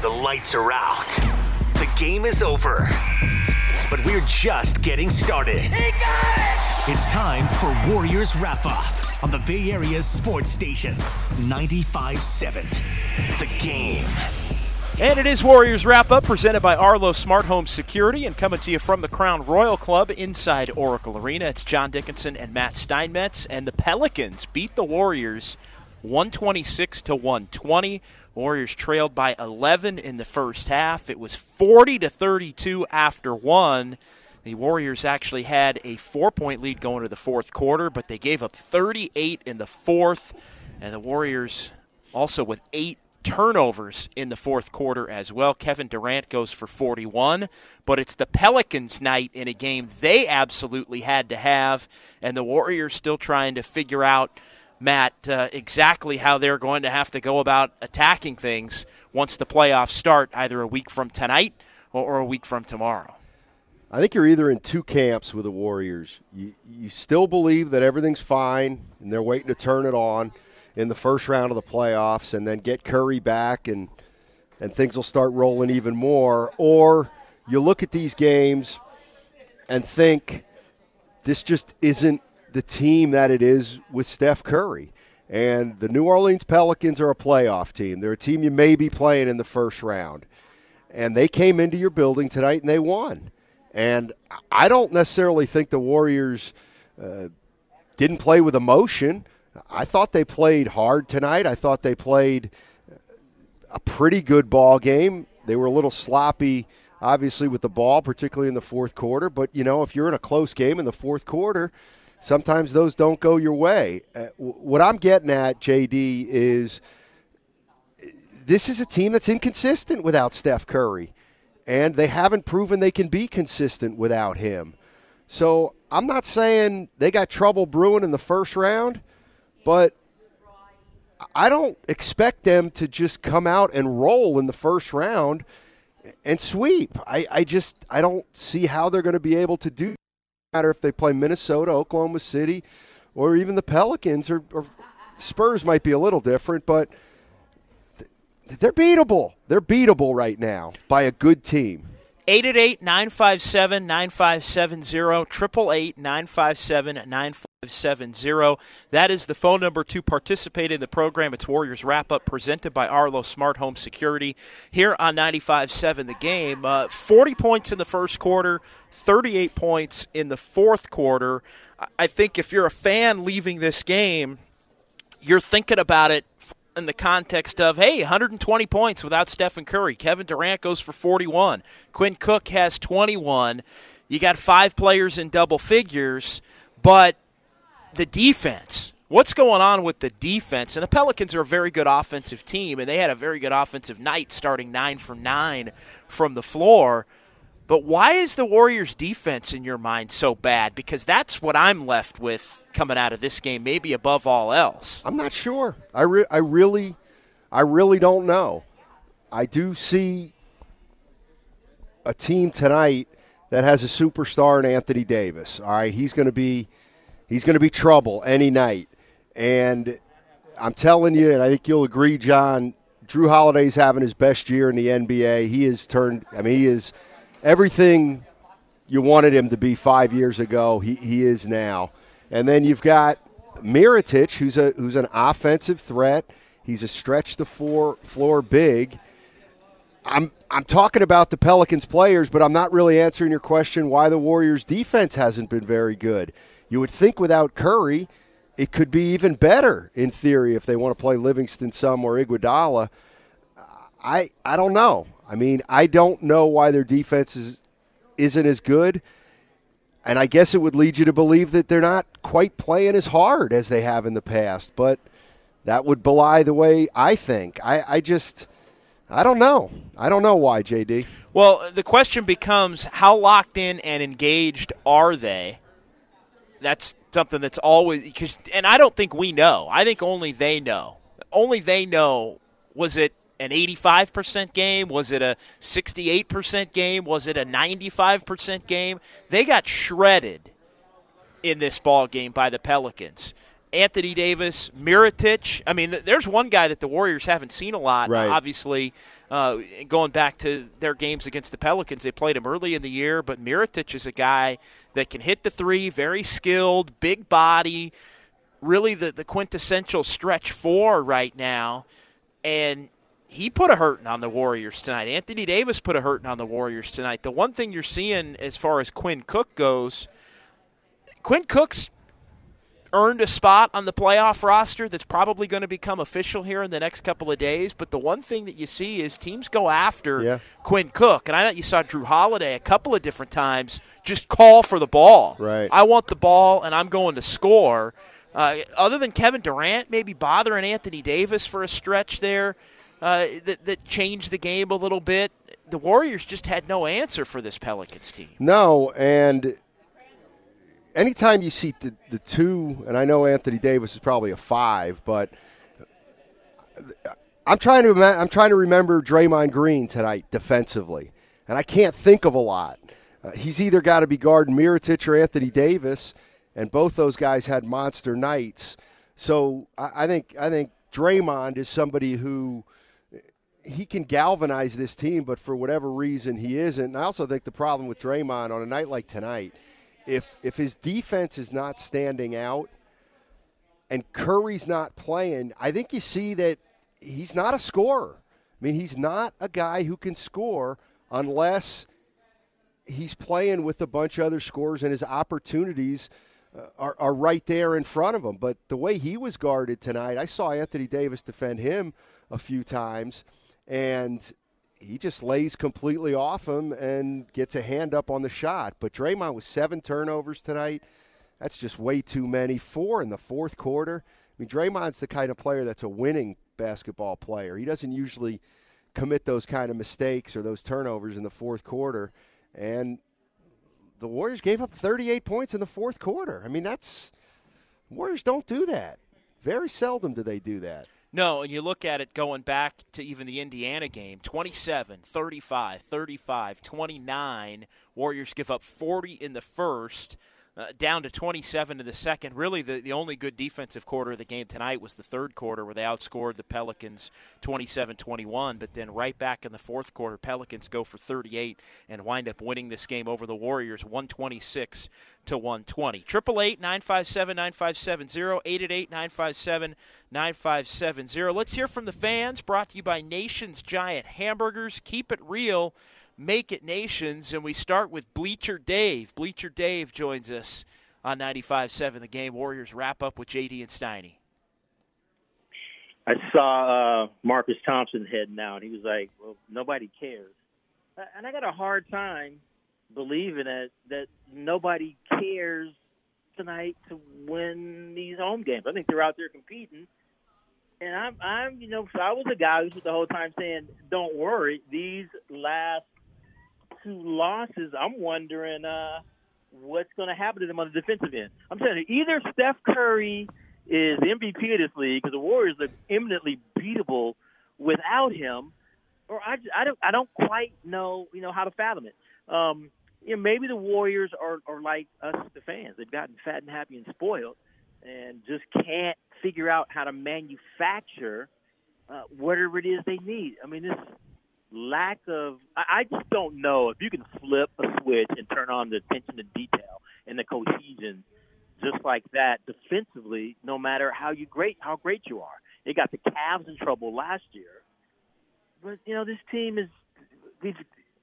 The lights are out. The game is over. But we're just getting started. He got it! It's time for Warriors Wrap Up on the Bay Area's sports station, 95.7. The game. And it is Warriors Wrap Up presented by Arlo Smart Home Security and coming to you from the Crown Royal Club inside Oracle Arena. It's John Dickinson and Matt Steinmetz. And the Pelicans beat the Warriors 126 to 120. Warriors trailed by 11 in the first half. It was 40 to 32 after one. The Warriors actually had a four point lead going to the fourth quarter, but they gave up 38 in the fourth. And the Warriors also with eight turnovers in the fourth quarter as well. Kevin Durant goes for 41, but it's the Pelicans' night in a game they absolutely had to have, and the Warriors still trying to figure out, Matt, uh, exactly how they're going to have to go about attacking things once the playoffs start, either a week from tonight or, or a week from tomorrow. I think you're either in two camps with the Warriors. You, you still believe that everything's fine and they're waiting to turn it on in the first round of the playoffs and then get Curry back and and things will start rolling even more or you look at these games and think this just isn't the team that it is with Steph Curry. And the New Orleans Pelicans are a playoff team. They're a team you may be playing in the first round. And they came into your building tonight and they won. And I don't necessarily think the Warriors uh, didn't play with emotion. I thought they played hard tonight. I thought they played a pretty good ball game. They were a little sloppy, obviously, with the ball, particularly in the fourth quarter. But, you know, if you're in a close game in the fourth quarter, sometimes those don't go your way. Uh, what I'm getting at, JD, is this is a team that's inconsistent without Steph Curry. And they haven't proven they can be consistent without him. So I'm not saying they got trouble brewing in the first round. But I don't expect them to just come out and roll in the first round and sweep. I, I just I don't see how they're going to be able to do. Matter if they play Minnesota, Oklahoma City, or even the Pelicans or, or Spurs might be a little different, but they're beatable. They're beatable right now by a good team. 888 957 9570, 888 957 9570. That is the phone number to participate in the program. It's Warriors Wrap Up presented by Arlo Smart Home Security here on 95.7 The Game. Uh, 40 points in the first quarter, 38 points in the fourth quarter. I think if you're a fan leaving this game, you're thinking about it in the context of, hey, 120 points without Stephen Curry. Kevin Durant goes for 41. Quinn Cook has 21. You got five players in double figures, but the defense. What's going on with the defense? And the Pelicans are a very good offensive team, and they had a very good offensive night, starting nine for nine from the floor. But why is the Warriors' defense in your mind so bad? Because that's what I'm left with coming out of this game, maybe above all else. I'm not sure. I, re- I really, I really don't know. I do see a team tonight that has a superstar in Anthony Davis. All right, he's going to be, he's going to be trouble any night, and I'm telling you, and I think you'll agree, John. Jrue Holiday's having his best year in the NBA. He has turned. I mean, he is everything you wanted him to be five years ago. He, he is now. And then you've got Mirotic, who's a who's an offensive threat. He's a stretch the floor floor big. I'm I'm talking about the Pelicans players, but I'm not really answering your question why the Warriors defense hasn't been very good. You would think without Curry, it could be even better in theory if they want to play Livingston some or Iguodala. I I don't know. I mean, I don't know why their defense is, isn't as good. And I guess it would lead you to believe that they're not quite playing as hard as they have in the past. But that would belie the way I think. I, I just, I don't know. I don't know why, JD. Well, the question becomes how locked in and engaged are they? That's something that's always, because, and I don't think we know. I think only they know. Only they know was it an 85% game? Was it a 68% game? Was it a 95% game? They got shredded in this ball game by the Pelicans. Anthony Davis, Mirotic. I mean, there's one guy that the Warriors haven't seen a lot. Right. Obviously, uh, going back to their games against the Pelicans, they played him early in the year. But Mirotic is a guy that can hit the three, very skilled, big body, really the, the quintessential stretch four right now. And he put a hurting on the Warriors tonight. Anthony Davis put a hurting on the Warriors tonight. The one thing you're seeing as far as Quinn Cook goes, Quinn Cook's earned a spot on the playoff roster that's probably going to become official here in the next couple of days. But the one thing that you see is teams go after Yeah. Quinn Cook. And I know you saw Jrue Holiday a couple of different times just call for the ball. Right. I want the ball and I'm going to score. Uh, other than Kevin Durant maybe bothering Anthony Davis for a stretch there uh, that, that changed the game a little bit, the Warriors just had no answer for this Pelicans team. No, and anytime you see the, the two, and I know Anthony Davis is probably a five, but I'm trying to I'm trying to remember Draymond Green tonight defensively, and I can't think of a lot. Uh, he's either got to be guarding Mirotic or Anthony Davis, and both those guys had monster nights. So I, I think I think Draymond is somebody who he can galvanize this team, but for whatever reason he isn't. And I also think the problem with Draymond on a night like tonight, if if his defense is not standing out and Curry's not playing, I think you see that he's not a scorer. I mean, he's not a guy who can score unless he's playing with a bunch of other scorers and his opportunities uh, are, are right there in front of him. But the way he was guarded tonight, I saw Anthony Davis defend him a few times, and he just lays completely off him and gets a hand up on the shot. But Draymond with seven turnovers tonight. That's just way too many. Four in the fourth quarter. I mean, Draymond's the kind of player that's a winning basketball player. He doesn't usually commit those kind of mistakes or those turnovers in the fourth quarter. And the Warriors gave up 38 points in the fourth quarter. I mean, that's Warriors don't do that. Very seldom do they do that. No, and you look at it going back to even the Indiana game 27, 35, 35, 29. Warriors give up 40 in the first. Uh, down to 27 in the second. Really, the, the only good defensive quarter of the game tonight was the third quarter where they outscored the Pelicans 27 21. But then right back in the fourth quarter, Pelicans go for 38 and wind up winning this game over the Warriors 126 to 120. 888 957 9570, 888 957 9570. Let's hear from the fans. Brought to you by Nation's Giant Hamburgers. Keep it real. Make It Nations, and we start with Bleacher Dave. Bleacher Dave joins us on 95.7 The Game. Warriors wrap up with JD and Steiny. I saw uh, Marcus Thompson heading out. And he was like, "Well, nobody cares," and I got a hard time believing that that nobody cares tonight to win these home games. I think they're out there competing, and I'm, I'm, you know, so I was a guy who's the whole time saying, "Don't worry, these last two losses, I'm wondering uh, what's going to happen to them on the defensive end. I'm telling you, either Steph Curry is MVP of this league because the Warriors are eminently beatable without him, or I, I don't I don't quite know you know how to fathom it. Um, you know, maybe the Warriors are, are like us, the fans. They've gotten fat and happy and spoiled, and just can't figure out how to manufacture uh, whatever it is they need. I mean, this lack of I, just don't know if you can flip a switch and turn on the attention to detail and the cohesion just like that defensively, no matter how you great how great you are. They got the Cavs in trouble last year. But you know, this team is they've,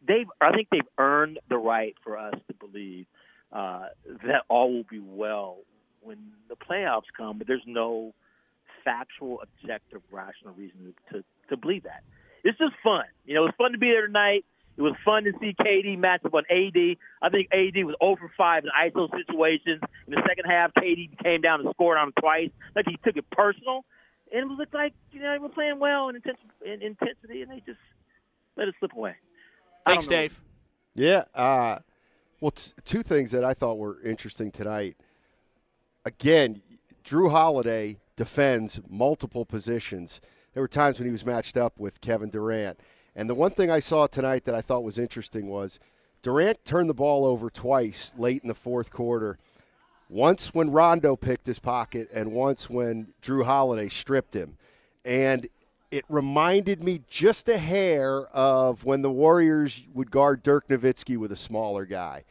they've I think they've earned the right for us to believe uh, that all will be well when the playoffs come, but there's no factual, objective, rational reason to, to believe that it's just fun. You know, it was fun to be there tonight. It was fun to see KD match up on AD. I think AD was over 5 in ISO situations. In the second half, KD came down and scored on him twice. Like he took it personal. And it looked like, you know, they were playing well in, intensity, in intensity, and they just let it slip away. Thanks, Dave. Yeah. Uh, well, t- two things that I thought were interesting tonight. Again, Jrue Holiday defends multiple positions there were times when he was matched up with Kevin Durant. And the one thing I saw tonight that I thought was interesting was Durant turned the ball over twice late in the fourth quarter. once when Rondo picked his pocket and once when Jrue Holiday stripped him. And it reminded me just a hair of when the Warriors would guard Dirk Nowitzki with a smaller guy.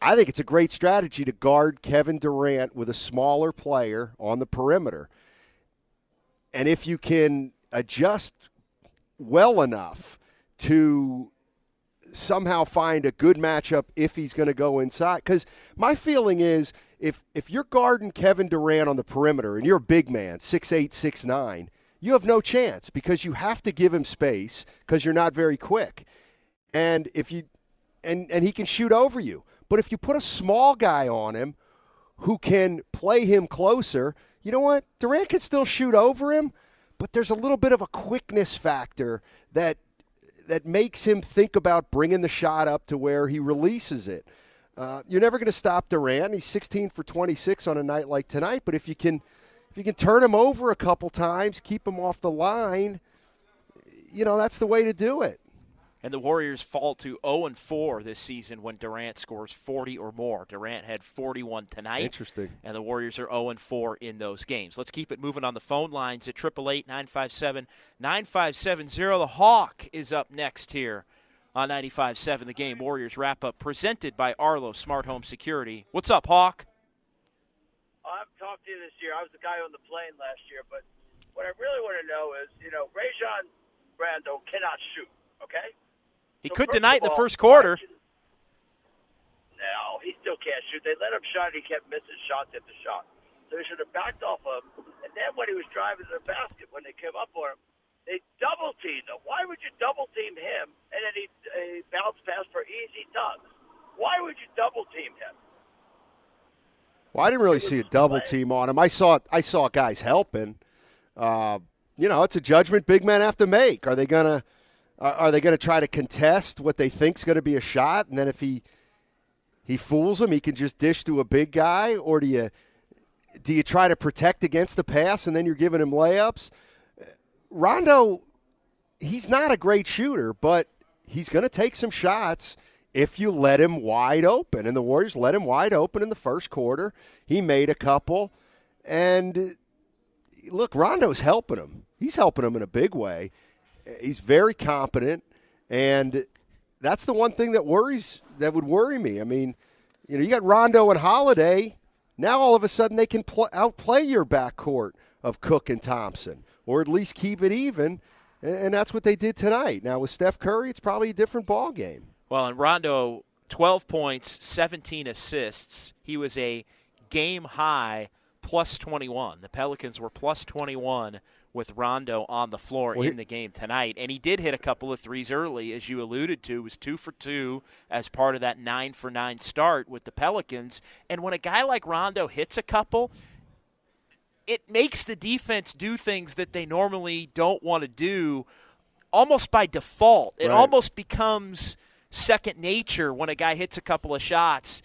I think it's a great strategy to guard Kevin Durant with a smaller player on the perimeter. And if you can adjust well enough to somehow find a good matchup if he's going to go inside. Because my feeling is if if you're guarding Kevin Durant on the perimeter and you're a big man, six eight, six nine, you have no chance because you have to give him space because you're not very quick. And if you and and he can shoot over you. But if you put a small guy on him who can play him closer, you know what? Durant can still shoot over him, but there's a little bit of a quickness factor that that makes him think about bringing the shot up to where he releases it. Uh, you're never going to stop Durant. He's 16 for 26 on a night like tonight. But if you can, if you can turn him over a couple times, keep him off the line, you know that's the way to do it and the Warriors fall to 0 and 4 this season when Durant scores 40 or more. Durant had 41 tonight. Interesting. And the Warriors are 0 and 4 in those games. Let's keep it moving on the phone lines at 888-957-9570. The Hawk is up next here on 95.7 The Game. Warriors wrap up presented by Arlo Smart Home Security. What's up, Hawk? Oh, I haven't talked to you this year. I was the guy on the plane last year, but what I really want to know is, you know, Rajon Rondo cannot shoot, okay? He so could tonight in the first quarter. No, he still can't shoot. They let him shot. And he kept missing shots at the shot. So they should have backed off of him. And then when he was driving to the basket, when they came up on him, they double teamed him. Why would you double team him and then he, he bounce pass for easy dunks? Why would you double team him? Well, I didn't really see a double team on him. I saw I saw guys helping. Uh, you know, it's a judgment big men have to make. Are they gonna are they going to try to contest what they think's going to be a shot, and then if he he fools them, he can just dish to a big guy, or do you do you try to protect against the pass and then you're giving him layups? Rondo, he's not a great shooter, but he's going to take some shots if you let him wide open. And the Warriors let him wide open in the first quarter. He made a couple, and look, Rondo's helping him. He's helping him in a big way. He's very competent, and that's the one thing that worries that would worry me. I mean, you know, you got Rondo and Holiday. Now all of a sudden they can pl- outplay your backcourt of Cook and Thompson, or at least keep it even, and, and that's what they did tonight. Now with Steph Curry, it's probably a different ball game. Well, and Rondo, 12 points, 17 assists. He was a game high plus 21. The Pelicans were plus 21 with Rondo on the floor well, in he, the game tonight. And he did hit a couple of threes early, as you alluded to, was two for two as part of that nine for nine start with the Pelicans. And when a guy like Rondo hits a couple, it makes the defense do things that they normally don't want to do almost by default. It right. almost becomes second nature when a guy hits a couple of shots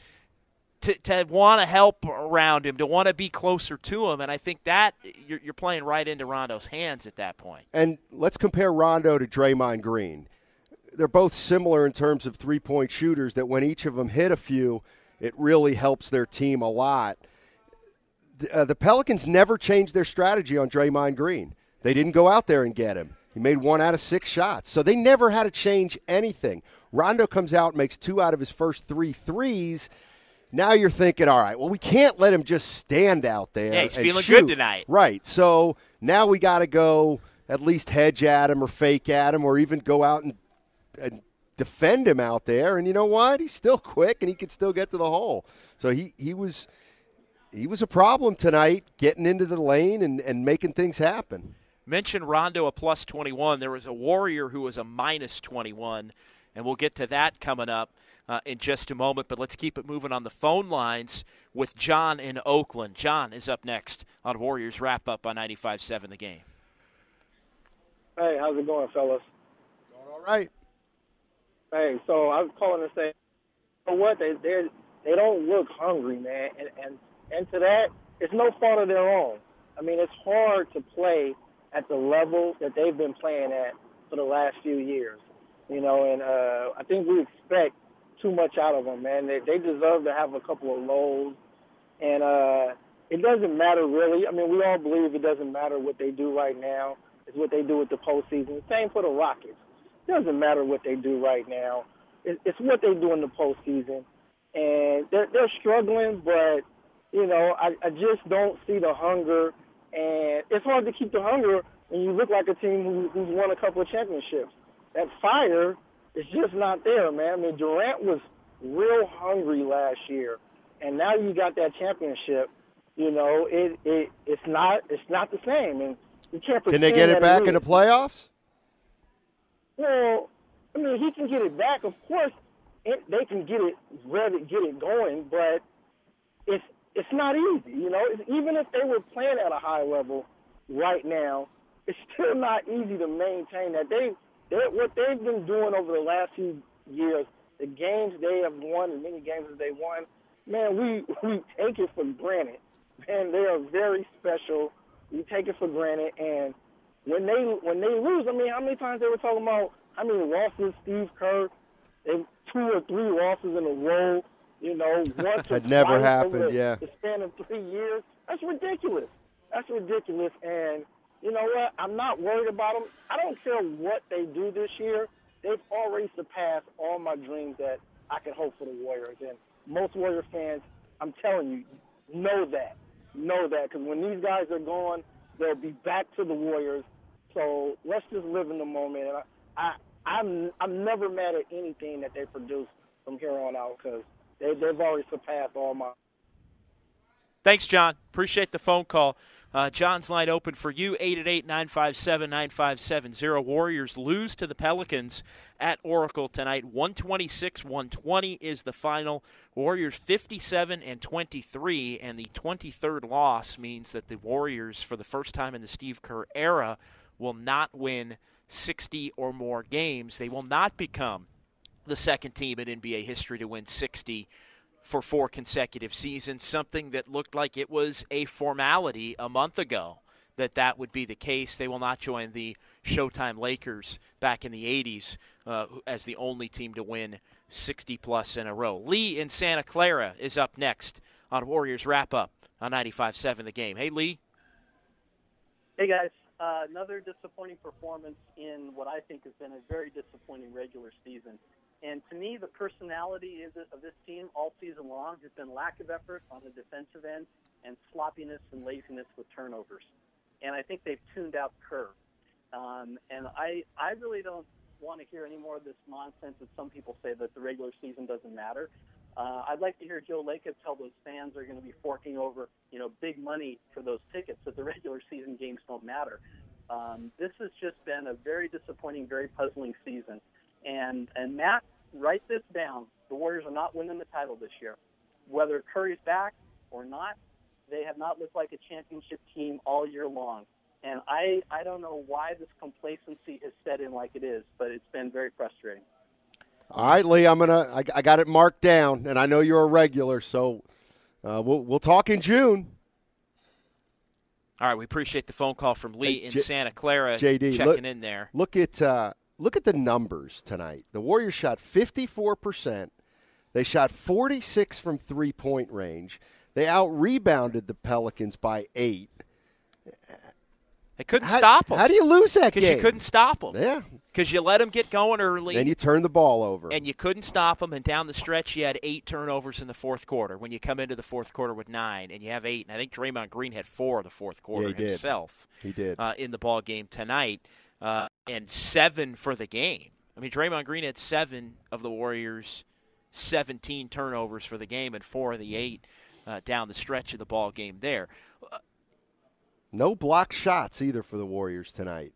to, to want to help around him, to want to be closer to him. And I think that you're, you're playing right into Rondo's hands at that point. And let's compare Rondo to Draymond Green. They're both similar in terms of three point shooters, that when each of them hit a few, it really helps their team a lot. Uh, the Pelicans never changed their strategy on Draymond Green. They didn't go out there and get him. He made one out of six shots. So they never had to change anything. Rondo comes out, makes two out of his first three threes now you're thinking, all right, well, we can't let him just stand out there. Yeah, he's feeling shoot. good tonight. Right. So now we got to go at least hedge at him or fake at him or even go out and, and defend him out there. And you know what? He's still quick and he can still get to the hole. So he, he was he was a problem tonight getting into the lane and, and making things happen. Mentioned Rondo a plus 21. There was a Warrior who was a minus 21, and we'll get to that coming up uh, in just a moment. But let's keep it moving on the phone lines with John in Oakland. John is up next on Warriors Wrap Up on 95.7 The Game. Hey, how's it going, fellas? Going all right. Hey, so I was calling to say, you know what? They they they don't look hungry, man, and and and to that, it's no fault of their own. I mean, it's hard to play at the level that they've been playing at for the last few years, you know. And uh, I think we expect too much out of them, man. They they deserve to have a couple of lows and uh, it doesn't matter really. I mean, we all believe it doesn't matter what they do right now. It's what they do with the postseason. Same for the Rockets. It doesn't matter what they do right now. It's what they do in the postseason, and they're they're struggling, but you know, I, I just don't see the hunger, and it's hard to keep the hunger when you look like a team who, who's won a couple of championships. That fire is just not there, man. I mean, Durant was real hungry last year, and now you got that championship. You know, it it it's not it's not the same, and you can't. Can they get it back it in the playoffs? Well, I mean, he can get it back. Of course, it, they can get it ready, get it going, but it's it's not easy. You know, it's, even if they were playing at a high level right now, it's still not easy to maintain that. They they what they've been doing over the last few years the games they have won, as many games that they won, man, we we take it for granted. Man, they are very special. We take it for granted, and when they when they lose, I mean, how many times they were talking about how many losses Steve Kerr, they two or three losses in a row. You know, once had never happened. Over yeah, the span of three years. That's ridiculous. That's ridiculous. And you know what? I'm not worried about them. I don't care what they do this year they've already surpassed all my dreams that I can hope for the Warriors. And most Warrior fans, I'm telling you, know that. Know that. Because when these guys are gone, they'll be back to the Warriors. So let's just live in the moment. And I, I, I'm, I'm never mad at anything that they produce from here on out because they, they've already surpassed all my. Thanks, John. Appreciate the phone call. Uh, John's line open for you, 888-957-9570. Warriors lose to the Pelicans at Oracle tonight. 126-120 is the final. Warriors 57 and 23, and the 23rd loss means that the Warriors, for the first time in the Steve Kerr era, will not win 60 or more games. They will not become the second team in NBA history to win 60 for four consecutive seasons, something that looked like it was a formality a month ago that that would be the case. They will not join the Showtime Lakers back in the 80s uh, as the only team to win 60 plus in a row. Lee in Santa Clara is up next on Warriors Wrap Up on 95.7 The Game. Hey, Lee. Hey, guys. Uh, another disappointing performance in what I think has been a very disappointing regular season. And to me, the personality of this team all season long has been lack of effort on the defensive end and sloppiness and laziness with turnovers. And I think they've tuned out Kerr. Um, and I, I really don't want to hear any more of this nonsense that some people say that the regular season doesn't matter. Uh, I'd like to hear Joe Lacob tell those fans are going to be forking over, you know, big money for those tickets that the regular season games don't matter. Um, this has just been a very disappointing, very puzzling season. And and Matt, write this down. The Warriors are not winning the title this year. Whether Curry's back or not, they have not looked like a championship team all year long. And I, I don't know why this complacency has set in like it is, but it's been very frustrating. All right, Lee, I'm gonna. I, I got it marked down, and I know you're a regular, so uh, we'll we'll talk in June. All right, we appreciate the phone call from Lee hey, in J- Santa Clara. JD, checking look, in there. Look at uh, look at the numbers tonight. The Warriors shot 54%. They shot 46 from three point range. They out rebounded the Pelicans by eight. They couldn't how, stop them. How do you lose that game? Because you couldn't stop them. Yeah. Because you let them get going early. Then you turn the ball over. And you couldn't stop them. And down the stretch, you had eight turnovers in the fourth quarter. When you come into the fourth quarter with nine, and you have eight. And I think Draymond Green had four of the fourth quarter yeah, he himself. Did. He did. Uh, in the ball game tonight uh, and seven for the game. I mean, Draymond Green had seven of the Warriors' 17 turnovers for the game and four of the eight uh, down the stretch of the ball game there. no block shots either for the Warriors tonight.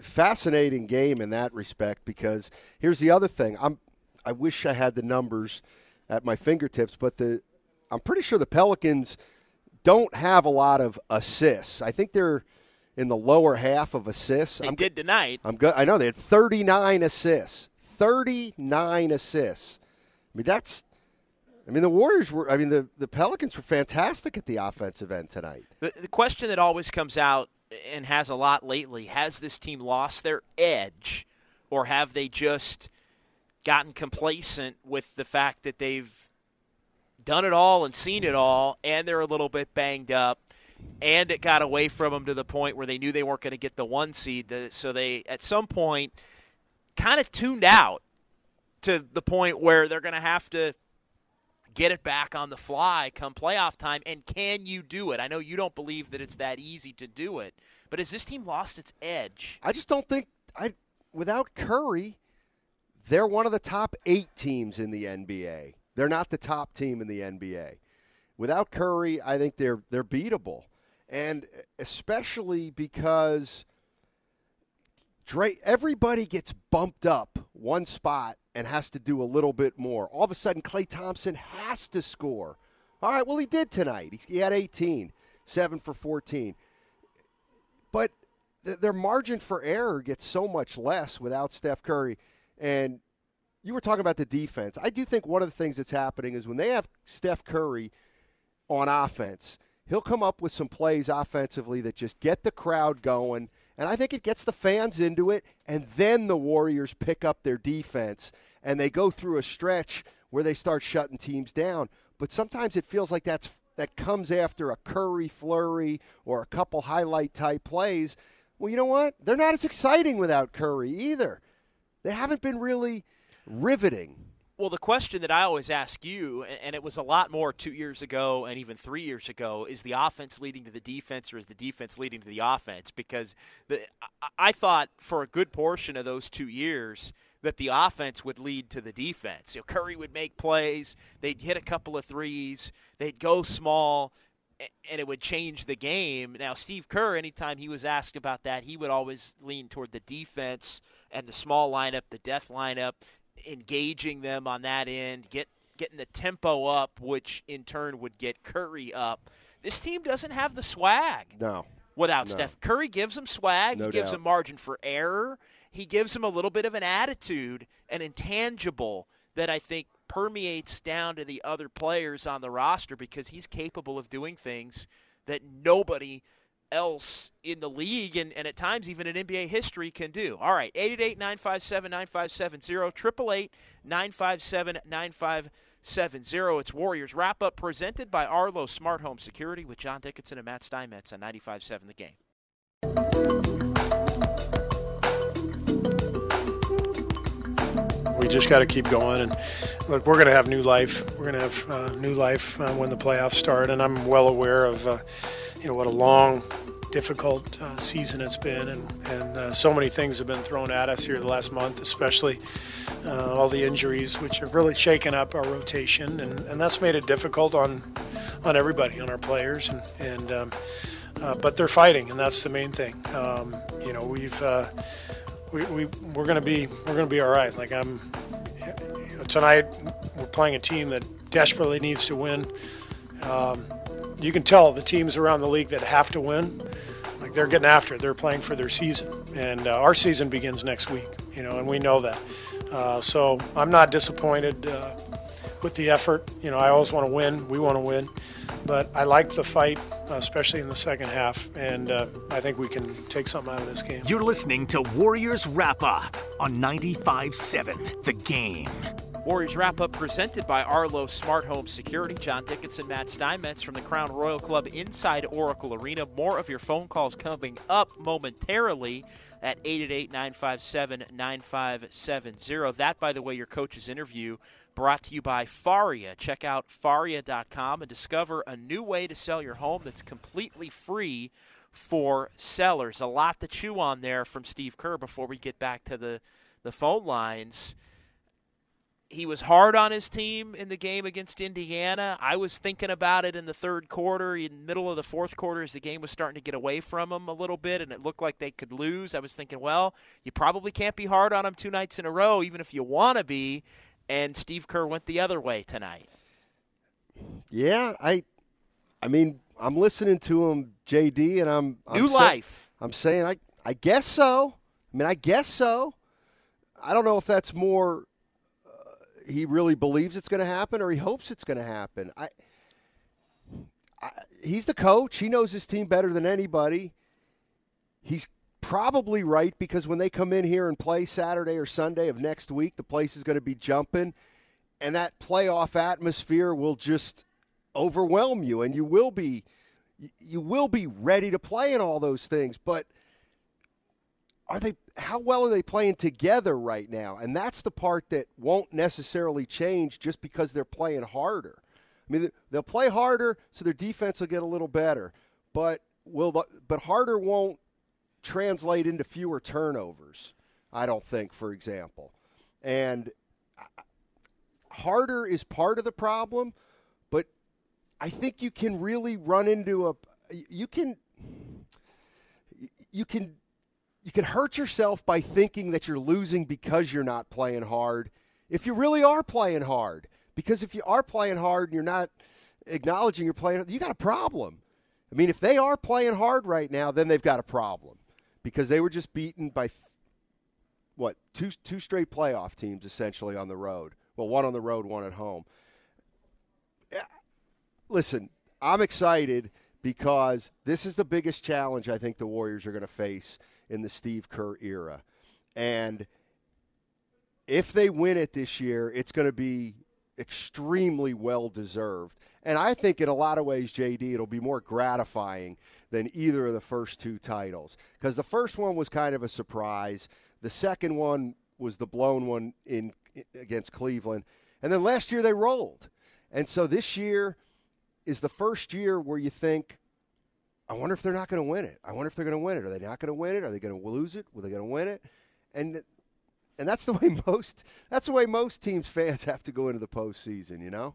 Fascinating game in that respect because here's the other thing. I'm I wish I had the numbers at my fingertips, but the I'm pretty sure the Pelicans don't have a lot of assists. I think they're in the lower half of assists. They I'm, did tonight. I'm good. I know they had 39 assists. 39 assists. I mean, that's. I mean, the Warriors were. I mean, the, the Pelicans were fantastic at the offensive end tonight. The, the question that always comes out and has a lot lately has this team lost their edge, or have they just gotten complacent with the fact that they've done it all and seen it all, and they're a little bit banged up, and it got away from them to the point where they knew they weren't going to get the one seed. So they, at some point, kind of tuned out to the point where they're going to have to get it back on the fly come playoff time. And can you do it? I know you don't believe that it's that easy to do it, but has this team lost its edge? I just don't think I without Curry, they're one of the top eight teams in the NBA. They're not the top team in the NBA. Without Curry, I think they're they're beatable, and especially because Dre, everybody gets bumped up one spot and has to do a little bit more. All of a sudden, Klay Thompson has to score. All right, well, he did tonight. He had 18, 7 for 14. But th- their margin for error gets so much less without Steph Curry. And you were talking about the defense. I do think one of the things that's happening is when they have Steph Curry on offense, he'll come up with some plays offensively that just get the crowd going – and I think it gets the fans into it, and then the Warriors pick up their defense and they go through a stretch where they start shutting teams down. But sometimes it feels like that's that comes after a Curry flurry or a couple highlight type plays. Well, you know what? They're not as exciting without Curry either. They haven't been really riveting. Well, the question that I always ask you, and it was a lot more two years ago and even three years ago, is the offense leading to the defense or is the defense leading to the offense? Because the, I thought for a good portion of those two years that the offense would lead to the defense. You know, Curry would make plays, they'd hit a couple of threes, they'd go small, and it would change the game. Now, Steve Kerr, anytime he was asked about that, he would always lean toward the defense and the small lineup, the death lineup, engaging them on that end, get getting the tempo up, which in turn would get Curry up. This team doesn't have the swag. No. Without no. Steph. Curry gives them swag. No he gives doubt. them margin for error. He gives them a little bit of an attitude, an intangible that I think permeates down to the other players on the roster because he's capable of doing things that nobody – else in the league and, and at times even in NBA history can do. All right, 888 957 9570, 888 957 9570. It's Warriors wrap up presented by Arlo Smart Home Security with John Dickinson and Matt Steinmetz on 95.7 The Game. Just got to keep going, and look, we're going to have new life. We're going to have uh, new life uh, when the playoffs start, and I'm well aware of, uh, you know, what a long difficult uh, season it's been, and, and uh, so many things have been thrown at us here the last month, especially uh, all the injuries, which have really shaken up our rotation, and, and that's made it difficult on on everybody, on our players, and, and um, but they're fighting, and that's the main thing. Um, you know, we've we, we we're to be we're to be all right. Like I'm you know, tonight, we're playing a team that desperately needs to win. Um, you can tell the teams around the league that have to win, like they're getting after it. They're playing for their season, and uh, our season begins next week. You know, and we know that. Uh, so I'm not disappointed uh, with the effort. You know, I always want to win. We want to win, but I liked the fight, especially in the second half, and uh, I think we can take something out of this game. You're listening to Warriors Wrap Up on 95.7 The Game. Warriors wrap up presented by Arlo Smart Home Security. John Dickinson, Matt Steinmetz from the Crown Royal Club inside Oracle Arena. More of your phone calls coming up momentarily at 888 957 9570. That, by the way, your coach's interview brought to you by Faria. Check out faria.com and discover a new way to sell your home that's completely free for sellers. A lot to chew on there from Steve Kerr before we get back to the, the phone lines he was hard on his team in the game against Indiana. I was thinking about it in the third quarter, in middle of the fourth quarter, as the game was starting to get away from him a little bit, and it looked like they could lose. I was thinking, well, you probably can't be hard on him two nights in a row, even if you want to be. And Steve Kerr went the other way tonight. Yeah, I, I mean, I'm listening to him, JD, and I'm, I'm new say- life. I'm saying, I, I guess so. I mean, I guess so. I don't know if that's more he really believes it's going to happen or he hopes it's going to happen. I, I, he's the coach. He knows his team better than anybody. He's probably right because when they come in here and play Saturday or Sunday of next week, the place is going to be jumping. and that playoff atmosphere will just overwhelm you, and you will be you will be ready to play in all those things. But are they? How well are they playing together right now? And that's the part that won't necessarily change just because they're playing harder. I mean, they'll play harder, so their defense will get a little better. But will the, but harder won't translate into fewer turnovers. I don't think, for example, and harder is part of the problem, but I think you can really run into a you can you can you can hurt yourself by thinking that you're losing because you're not playing hard. If you really are playing hard, because if you are playing hard and you're not acknowledging you're playing, you got a problem. I mean, if they are playing hard right now, then they've got a problem because they were just beaten by what two two straight playoff teams essentially on the road. Well, one on the road, one at home. Eh, listen, I'm excited because this is the biggest challenge I think the Warriors are going to face in the Steve Kerr era. And if they win it this year, it's going to be extremely well deserved. And I think in a lot of ways, JD, it'll be more gratifying than either of the first two titles. Because the first one was kind of a surprise. The second one was the blown one in against Cleveland. And then last year they rolled. And so this year is the first year where you think, I wonder if they're not going to win it. I wonder if they're going to win it. Are they not going to win it? Are they going to lose it? Are they going to win it? And and that's the way most that's the way most teams fans have to go into the postseason. You know.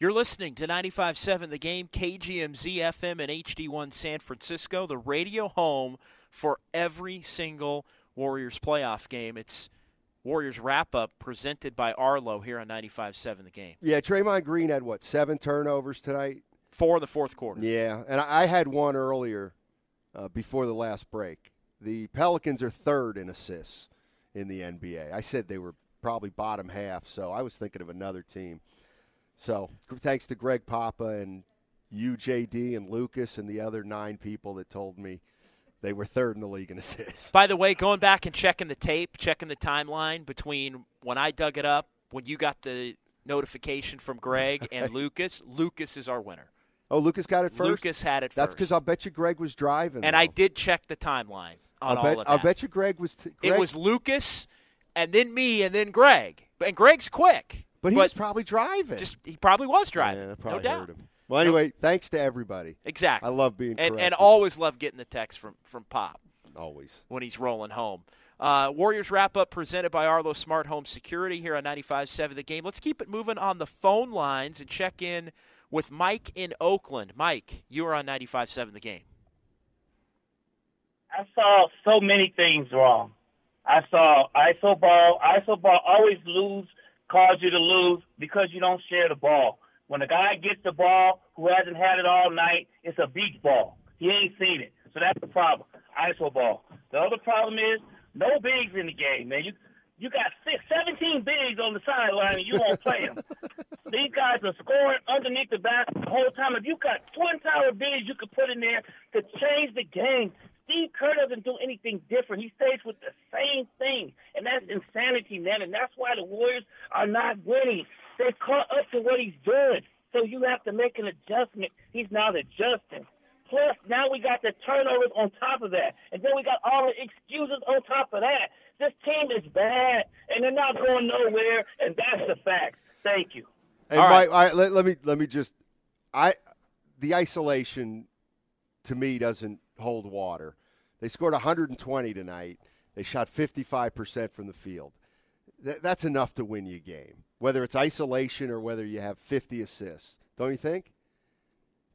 You're listening to 95.7 The Game, KGMZ FM and HD1 San Francisco, the radio home for every single Warriors playoff game. It's Warriors wrap up presented by Arlo here on 95.7 The Game. Yeah, Draymond Green had what seven turnovers tonight. Four in the fourth quarter. Yeah, and I had one earlier uh, before the last break. The Pelicans are third in assists in the NBA. I said they were probably bottom half, so I was thinking of another team. So thanks to Greg Papa and you, JD, and Lucas, and the other nine people that told me they were third in the league in assists. By the way, going back and checking the tape, checking the timeline between when I dug it up, when you got the notification from Greg and Lucas, Lucas is our winner. Oh, Lucas got it first. Lucas had it. First. That's because I'll bet you Greg was driving. And though. I did check the timeline on I'll all bet, of that. I'll bet you Greg was. T- Greg, It was Lucas, and then me, and then Greg. And Greg's quick. but he was probably driving. just he probably was driving. yeah, no probably doubt. heard him. Well, anyway, thanks to everybody. Exactly. I love being and and always love getting the text from from Pop always. when he's rolling home. Uh, Warriors wrap up presented by Arlo Smart Home Security here on 95.7 The Game. Let's keep it moving on the phone lines and check in with Mike in Oakland. Mike, you are on 95.7 The Game. I saw so many things wrong. I saw ISO ball. ISO ball always lose, cause you to lose because you don't share the ball. When a guy gets the ball who hasn't had it all night, it's a beach ball. He ain't seen it. So that's the problem. ISO ball. The other problem is no bigs in the game, man. You you got six, 17 bigs on the sideline and you won't play them. These guys are scoring underneath the basket the whole time. If you got twin tower bigs you could put in there to change the game, Steve Kerr doesn't do anything different. He stays with the same thing, and that's insanity, man. And that's why the Warriors are not winning. They've caught up to what he's doing. So you have to make an adjustment. He's not adjusting. Plus, now we got the turnovers on top of that, and then we got all the excuses on top of that. This team is bad, and they're not going nowhere, and that's the fact. Thank you. Hey, All Mike, all right, let, let me let me just I the isolation to me doesn't hold water. They scored 120 tonight. They shot 55% from the field. Th- that's enough to win you a game, whether it's isolation or whether you have 50 assists. Don't you think?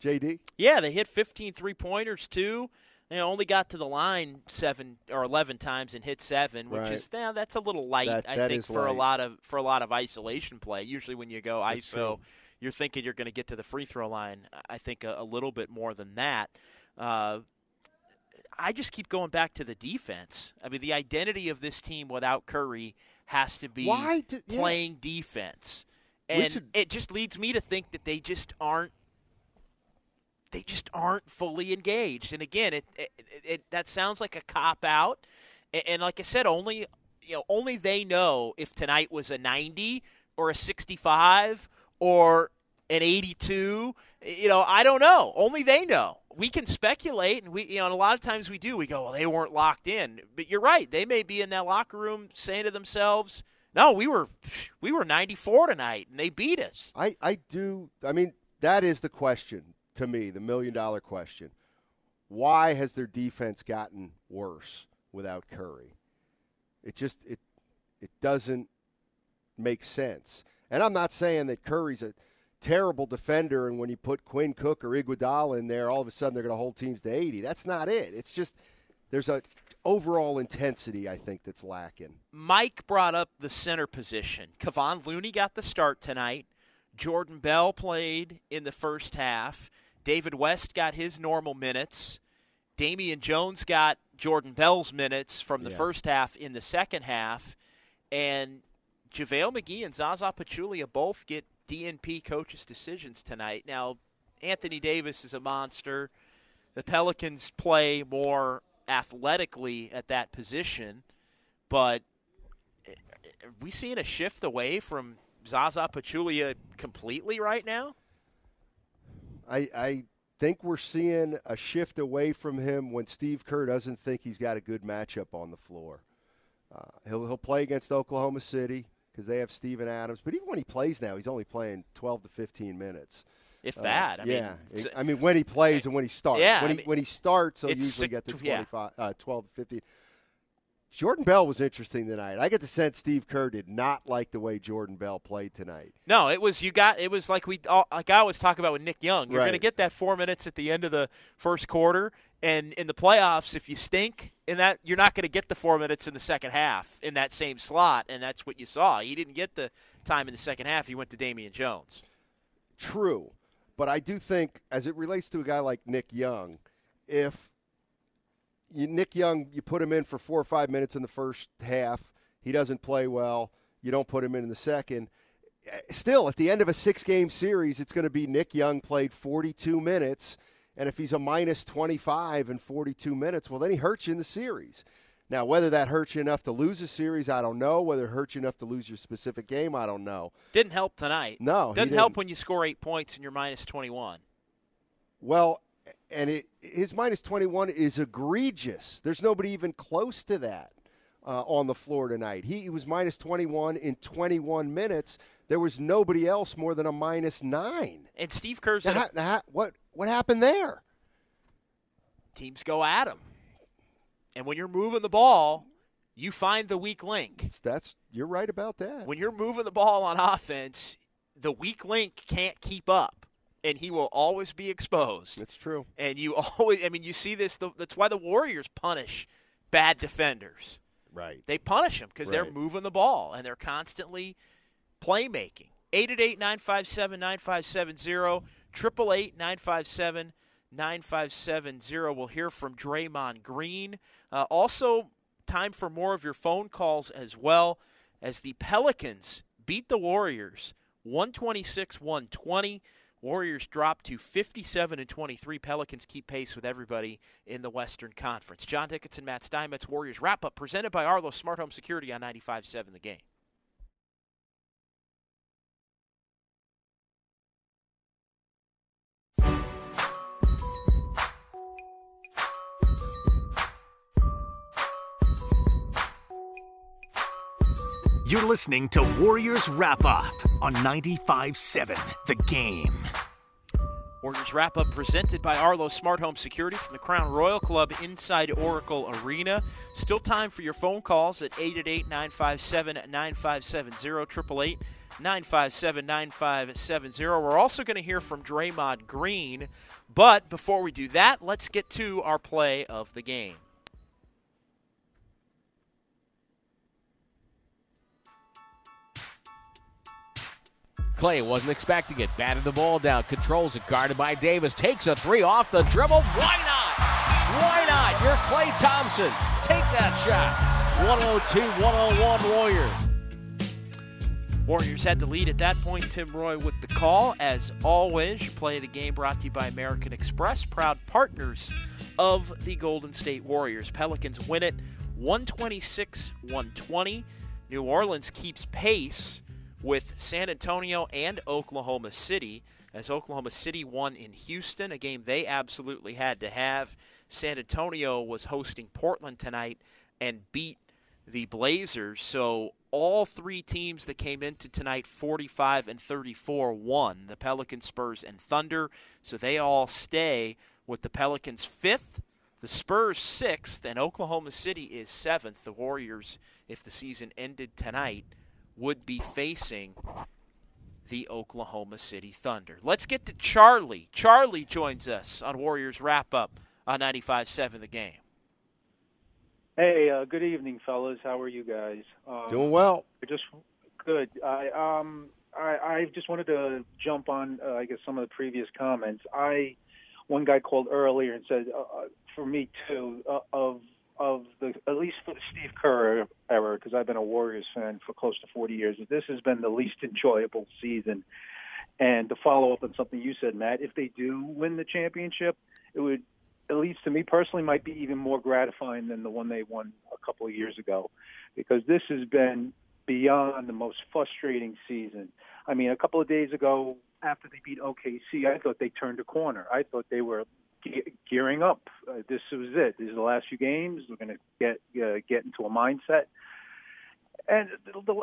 JD? Yeah, they hit 15 three pointers too. They only got to the line seven or 11 times and hit seven, which Right. is yeah, that's a little light. That- I that think for a lot of for a lot of isolation play. Usually when you go That's ISO, true. you're thinking you're going to get to the free throw line. I think a, a little bit more than that. Uh, I just keep going back to the defense. I mean, the identity of this team without Curry has to be Why do- yeah. playing defense, and should- it just leads me to think that they just aren't they just aren't fully engaged. And again, it, it, it that sounds like a cop out. And, and like I said, only you know only they know if tonight was a 90 or a 65 or an 82. You know, I don't know. Only they know. We can speculate, and we, you know, and a lot of times we do. We go, well, they weren't locked in. But you're right. They may be in that locker room saying to themselves, no, we were, we were 94 tonight, and they beat us. I, I do. I mean, that is the question to me, the million dollar question. Why has their defense gotten worse without Curry? It just it it doesn't make sense. And I'm not saying that Curry's a terrible defender, and when you put Quinn Cook or Iguodala in there, all of a sudden they're going to hold teams to 80. That's not it. It's just there's a overall intensity I think that's lacking. Mike brought up the center position. Kevon Looney got the start tonight. Jordan Bell played in the first half. David West got his normal minutes. Damian Jones got Jordan Bell's minutes from the Yeah. first half in the second half. And JaVale McGee and Zaza Pachulia both get DNP coaches' decisions tonight. Now, Anthony Davis is a monster. The Pelicans play more athletically at that position, but are we seeing a shift away from Zaza Pachulia completely right now? I, I think we're seeing a shift away from him when Steve Kerr doesn't think he's got a good matchup on the floor. Uh, he'll he'll play against Oklahoma City because they have Steven Adams, but even when he plays now, he's only playing 12 to 15 minutes. If Uh, that, I mean, yeah. it's- I mean when he plays and when he starts. Yeah, when I he mean, when he starts, he'll usually get to yeah. uh, 12 to 15. Jordan Bell was interesting tonight. I get the sense Steve Kerr did not like the way Jordan Bell played tonight. No, it was you got it was like we all- like I always talk about with Nick Young. You're going to get that four minutes at the end of the first quarter, and in the playoffs, if you stink in that, you're not going to get the four minutes in the second half in that same slot, and that's what you saw. He didn't get the time in the second half. He went to Damian Jones. True, but I do think, as it relates to a guy like Nick Young, if you, Nick Young, you put him in for four or five minutes in the first half, he doesn't play well. You don't put him in in the second. Still, at the end of a six-game series, it's going to be Nick Young played 42 minutes, and if he's a minus 25 in 42 minutes, well, then he hurts you in the series. Now, whether that hurts you enough to lose a series, I don't know. Whether it hurts you enough to lose your specific game, I don't know. Didn't help tonight. No, doesn't help didn't. when you score eight points and you're minus 21. Well, and it, his minus 21 is egregious. There's nobody even close to that uh, on the floor tonight. He, he was minus 21 in 21 minutes. There was nobody else more than a minus nine. And Steve Kerr's Now, at a- ha- now, ha- what what happened there? teams go at him, and when you're moving the ball, you find the weak link. That's you're right about that. when you're moving the ball on offense, the weak link can't keep up, and he will always be exposed. That's true. And you always, I mean, you see this. The, that's why the Warriors punish bad defenders. Right. They punish them because they're moving the ball and they're constantly playmaking. 888 957 9570, 888 957 9570. We'll hear from Draymond Green. Uh, also, time for more of your phone calls as well as the Pelicans beat the Warriors 126 120. Warriors drop to 57 and 23. Pelicans keep pace with everybody in the Western Conference. John Dickinson, Matt Steinmetz, Warriors wrap up presented by Arlo Smart Home Security on 95.7 The Game. You're listening to Warriors Wrap Up on 95.7 The Game. Warriors wrap up presented by Arlo Smart Home Security from the Crown Royal Club inside Oracle Arena. Still time for your phone calls at 888 957 9570, 888 957 9570. We're also going to hear from Draymond Green. But before we do that, let's get to our play of the game. Klay wasn't expecting it. Batted the ball down. Controls it. Guarded by Davis. Takes a three off the dribble. Why not? Why not? You're Klay Thompson. Take that shot. 102 101 Warriors. Warriors had the lead at that point. Tim Roye with the call. As always, you play the game brought to you by American Express, proud partners of the Golden State Warriors. Pelicans win it 126 120. New Orleans keeps pace with San Antonio and Oklahoma City. As Oklahoma City won in Houston, a game they absolutely had to have. San Antonio was hosting Portland tonight and beat the Blazers. So all three teams that came into tonight 45 and 34 won the Pelicans, Spurs, and Thunder. So they all stay with the Pelicans fifth, the Spurs sixth, and Oklahoma City is seventh. The Warriors, if the season ended tonight, would be facing the Oklahoma City Thunder. Let's get to Charlie. Charlie joins us on Warriors Wrap Up on 95.7 The Game. Hey, uh, good evening, fellas. How are you guys? Um, Doing well. Just good. I um I, I just wanted to jump on uh, I guess some of the previous comments. I one guy called earlier and said uh, uh for me too uh, of of the at least for the Steve Kerr era because I've been a Warriors fan for close to 40 years. This has been the least enjoyable season. And to follow up on something you said, Matt, if they do win the championship, it would at least to me personally, might be even more gratifying than the one they won a couple of years ago, because this has been beyond the most frustrating season. I mean, a couple of days ago, after they beat OKC, I thought they turned a corner. I thought they were ge- gearing up. Uh, this was it. These are the last few games. We're going to get uh, get into a mindset. And the, the,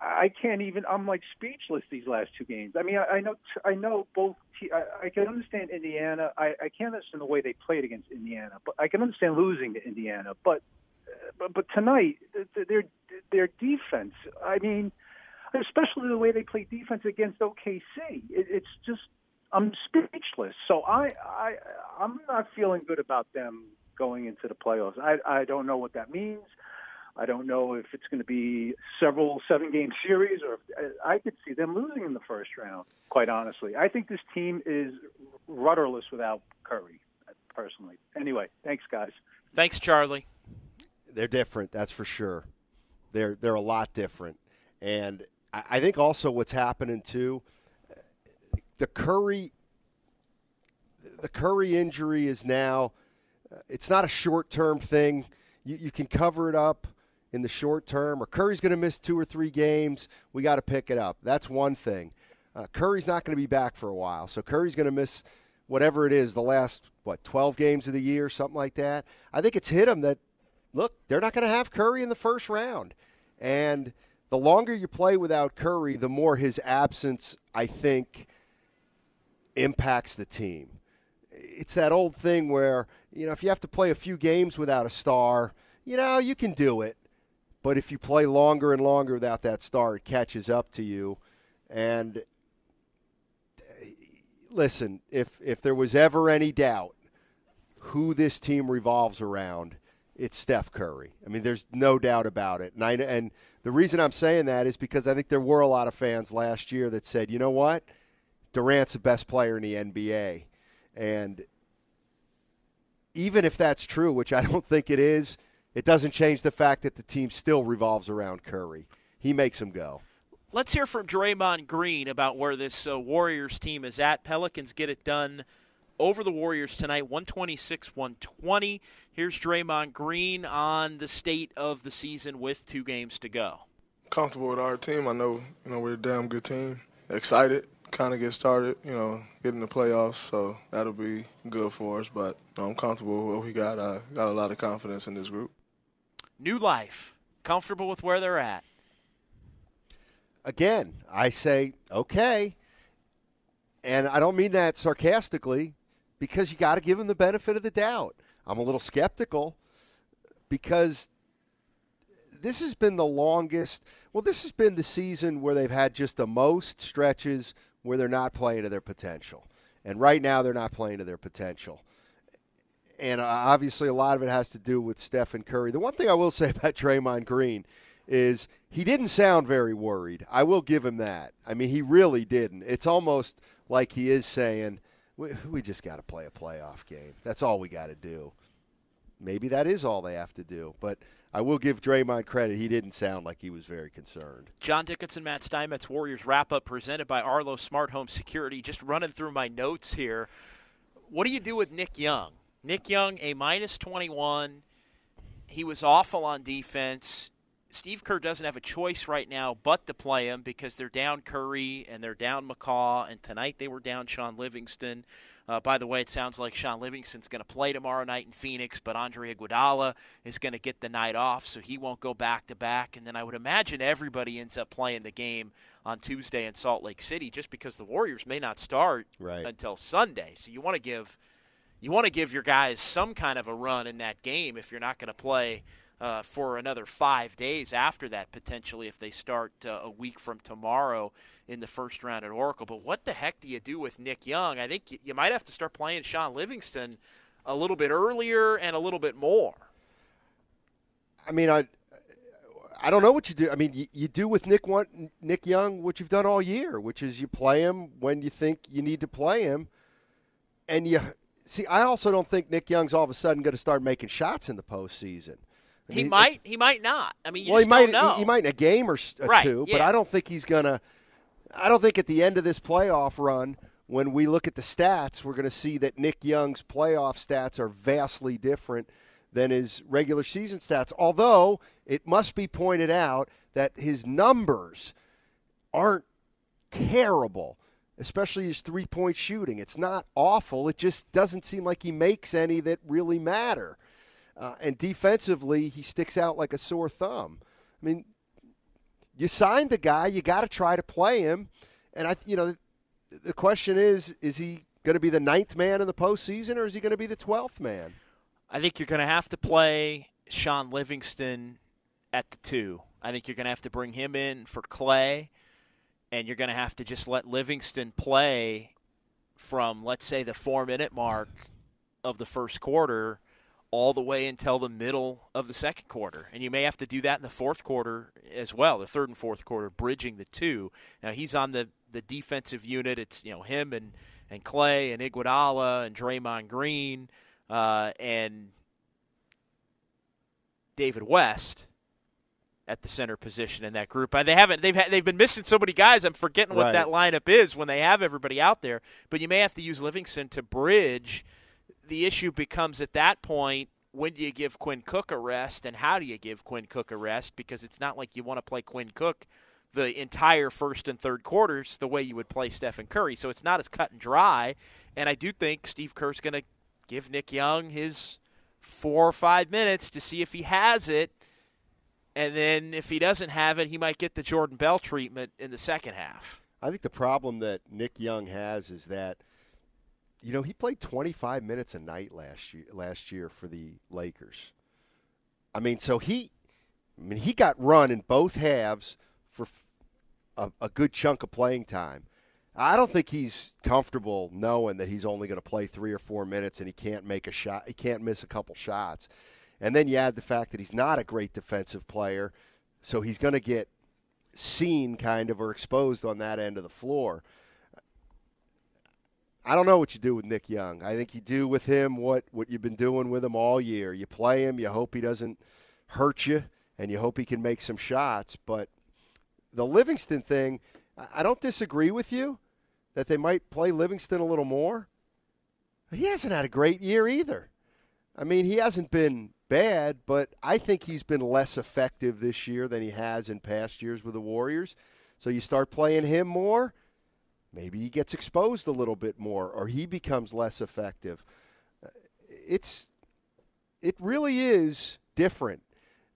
I can't even. I'm like speechless these last two games. I mean, I, I know I know both. I, can understand Indiana. I, I can't understand the way they played against Indiana, but I can understand losing to Indiana. But but, but tonight, their their defense. I mean, especially the way they played defense against OKC. It, it's just I'm speechless. So I I I'm not feeling good about them going into the playoffs. I I don't know what that means. I don't know if it's going to be several seven game series or if, I could see them losing in the first round, quite honestly. I think this team is rudderless without Curry, personally. Anyway, thanks, guys. Thanks, Charlie. They're different, that's for sure. They're, they're a lot different. And I, I think also what's happening, too, the Curry. The Curry injury is now, it's not a short term thing. You, you can cover it up in the short term, or Curry's going to miss two or three games, we got to pick it up. That's one thing. Uh, Curry's not going to be back for a while, so Curry's going to miss whatever it is the last what 12 games of the year, something like that. I think it's hit him that look, they're not going to have Curry in the first round, and the longer you play without Curry, the more his absence, I think, impacts the team. It's that old thing where you know if you have to play a few games without a star, you know you can do it but if you play longer and longer without that star, it catches up to you. And eh, listen, if if there was ever any doubt who this team revolves around, it's Steph Curry. I mean, there's no doubt about it. And I, and the reason I'm saying that is because I think there were a lot of fans last year that said, you know what, Durant's the best player in the NBA, and even if that's true, which I don't think it is it doesn't change the fact that the team still revolves around Curry. He makes them go. Let's hear from Draymond Green about where this uh, Warriors team is at. Pelicans get it done over the Warriors tonight, 126 120. Here's Draymond Green on the state of the season with two games to go. Comfortable with our team. I know, you know, we're a damn good team. Excited, kind of get started, you know, getting the playoffs, so that'll be good for us. But you know, I'm comfortable with what we got. I got a lot of confidence in this group new life, comfortable with where they're at. Again, I say, okay. And I don't mean that sarcastically because you got to give them the benefit of the doubt. I'm a little skeptical because this has been the longest. Well, this has been the season where they've had just the most stretches where they're not playing to their potential. And right now, they're not playing to their potential and uh, obviously a lot of it has to do with Stephen Curry. The one thing I will say about Draymond Green is he didn't sound very worried. I will give him that. I mean, he really didn't. It's almost like he is saying, "We, we just got to play a playoff game. That's all we got to do." Maybe that is all they have to do, but I will give Draymond credit. He didn't sound like he was very concerned. John Dickinson, Matt Steinmetz, Warriors wrap up presented by Arlo Smart Home Security. Just running through my notes here. What do you do with Nick Young? Nick Young, a minus 21. He was awful on defense. Steve Kerr doesn't have a choice right now but to play him because they're down Curry and they're down McCaw, and tonight they were down Shaun Livingston. Uh, by the way, it sounds like Shaun Livingston's going to play tomorrow night in Phoenix, but Andre Iguodala is going to get the night off, so he won't go back to back. And then I would imagine everybody ends up playing the game on Tuesday in Salt Lake City, just because the Warriors may not start right. until Sunday. So you want to give you want to give your guys some kind of a run in that game if you're not going to play uh, for another five days after that, potentially, if they start uh, a week from tomorrow in the first round at Oracle. But what the heck do you do with Nick Young? I think you might have to start playing Shaun Livingston a little bit earlier and a little bit more. I mean, I. I don't know what you do. I mean, you, you do with Nick one, Nick Young what you've done all year, which is you play him when you think you need to play him, and you see. I also don't think Nick Young's all of a sudden going to start making shots in the postseason. I he might. He might not. I mean, well, he might. He, he, might in a game or right, two, yeah. but I don't think he's gonna. I don't think at the end of this playoff run, when we look at the stats, we're going to see that Nick Young's playoff stats are vastly different than his regular season stats. Although it must be pointed out that his numbers aren't terrible, especially his three point shooting. It's not awful. It just doesn't seem like he makes any that really matter. Uh, and defensively, he sticks out like a sore thumb. I mean, you signed the guy, you got to try to play him. And I, you know, the question is: Is he going to be the ninth man in the postseason, or is he going to be the twelfth man? I think you're going to have to play Shaun Livingston at the two. I think you're going to have to bring him in for Klay, and you're going to have to just let Livingston play from, let's say, the four minute mark of the first quarter all the way until the middle of the second quarter. And you may have to do that in the fourth quarter as well, the third and fourth quarter, bridging the two. Now he's on the, the defensive unit. It's you know him and, and Klay and Iguodala and Draymond Green uh, and David West at the center position in that group. They haven't they've ha- they've been missing so many guys. I'm forgetting what right. that lineup is when they have everybody out there. But you may have to use Livingston to bridge – the issue becomes at that point when do you give Quinn Cook a rest and how do you give Quinn Cook a rest? Because it's not like you want to play Quinn Cook the entire first and third quarters the way you would play Stephen Curry. So it's not as cut and dry. And I do think Steve Kerr's going to give Nick Young his four or five minutes to see if he has it. And then if he doesn't have it, he might get the Jordan Bell treatment in the second half. I think the problem that Nick Young has is that – you know, he played 25 minutes a night last year, last year for the Lakers. I mean, so he, I mean, he got run in both halves for a, a good chunk of playing time. I don't think he's comfortable knowing that he's only going to play three or four minutes and he can't make a shot. He can't miss a couple shots. And then you add the fact that he's not a great defensive player, so he's going to get seen kind of or exposed on that end of the floor. I don't know what you do with Nick Young. I think you do with him what, what you've been doing with him all year. You play him, you hope he doesn't hurt you, and you hope he can make some shots. But the Livingston thing, I don't disagree with you that they might play Livingston a little more. He hasn't had a great year either. I mean, he hasn't been bad, but I think he's been less effective this year than he has in past years with the Warriors. So you start playing him more Maybe he gets exposed a little bit more or he becomes less effective. Uh, it's it really is different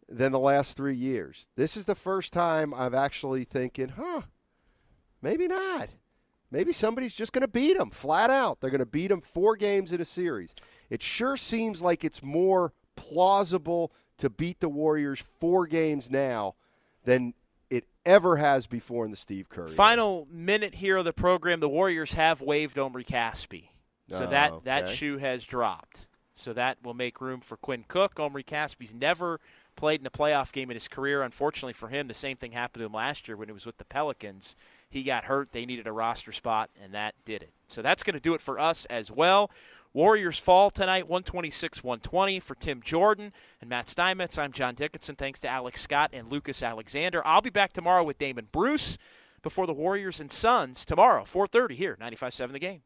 than the last 3 years. This is the first time I've actually thinking, "Huh, maybe not. Maybe somebody's just going to beat them flat out. They're going to beat them 4 games in a series." It sure seems like it's more plausible to beat the Warriors 4 games now than ever has before in the Steve Curry. Final minute here of the program. The Warriors have waived Omri Casspi, so oh, that okay. that shoe has dropped. So that will make room for Quinn Cook. Omri Casspi's never played in a playoff game in his career. Unfortunately for him, the same thing happened to him last year when he was with the Pelicans. He got hurt. They needed a roster spot, and that did it. So that's going to do it for us as well. Warriors fall tonight, 126 120 for Tim Jordan and Matt Steinmetz. I'm John Dickinson. Thanks to Alex Scott and Lucas Alexander. I'll be back tomorrow with Damon Bruce before the Warriors and Suns tomorrow, 4:30 here, 95.7 The Game.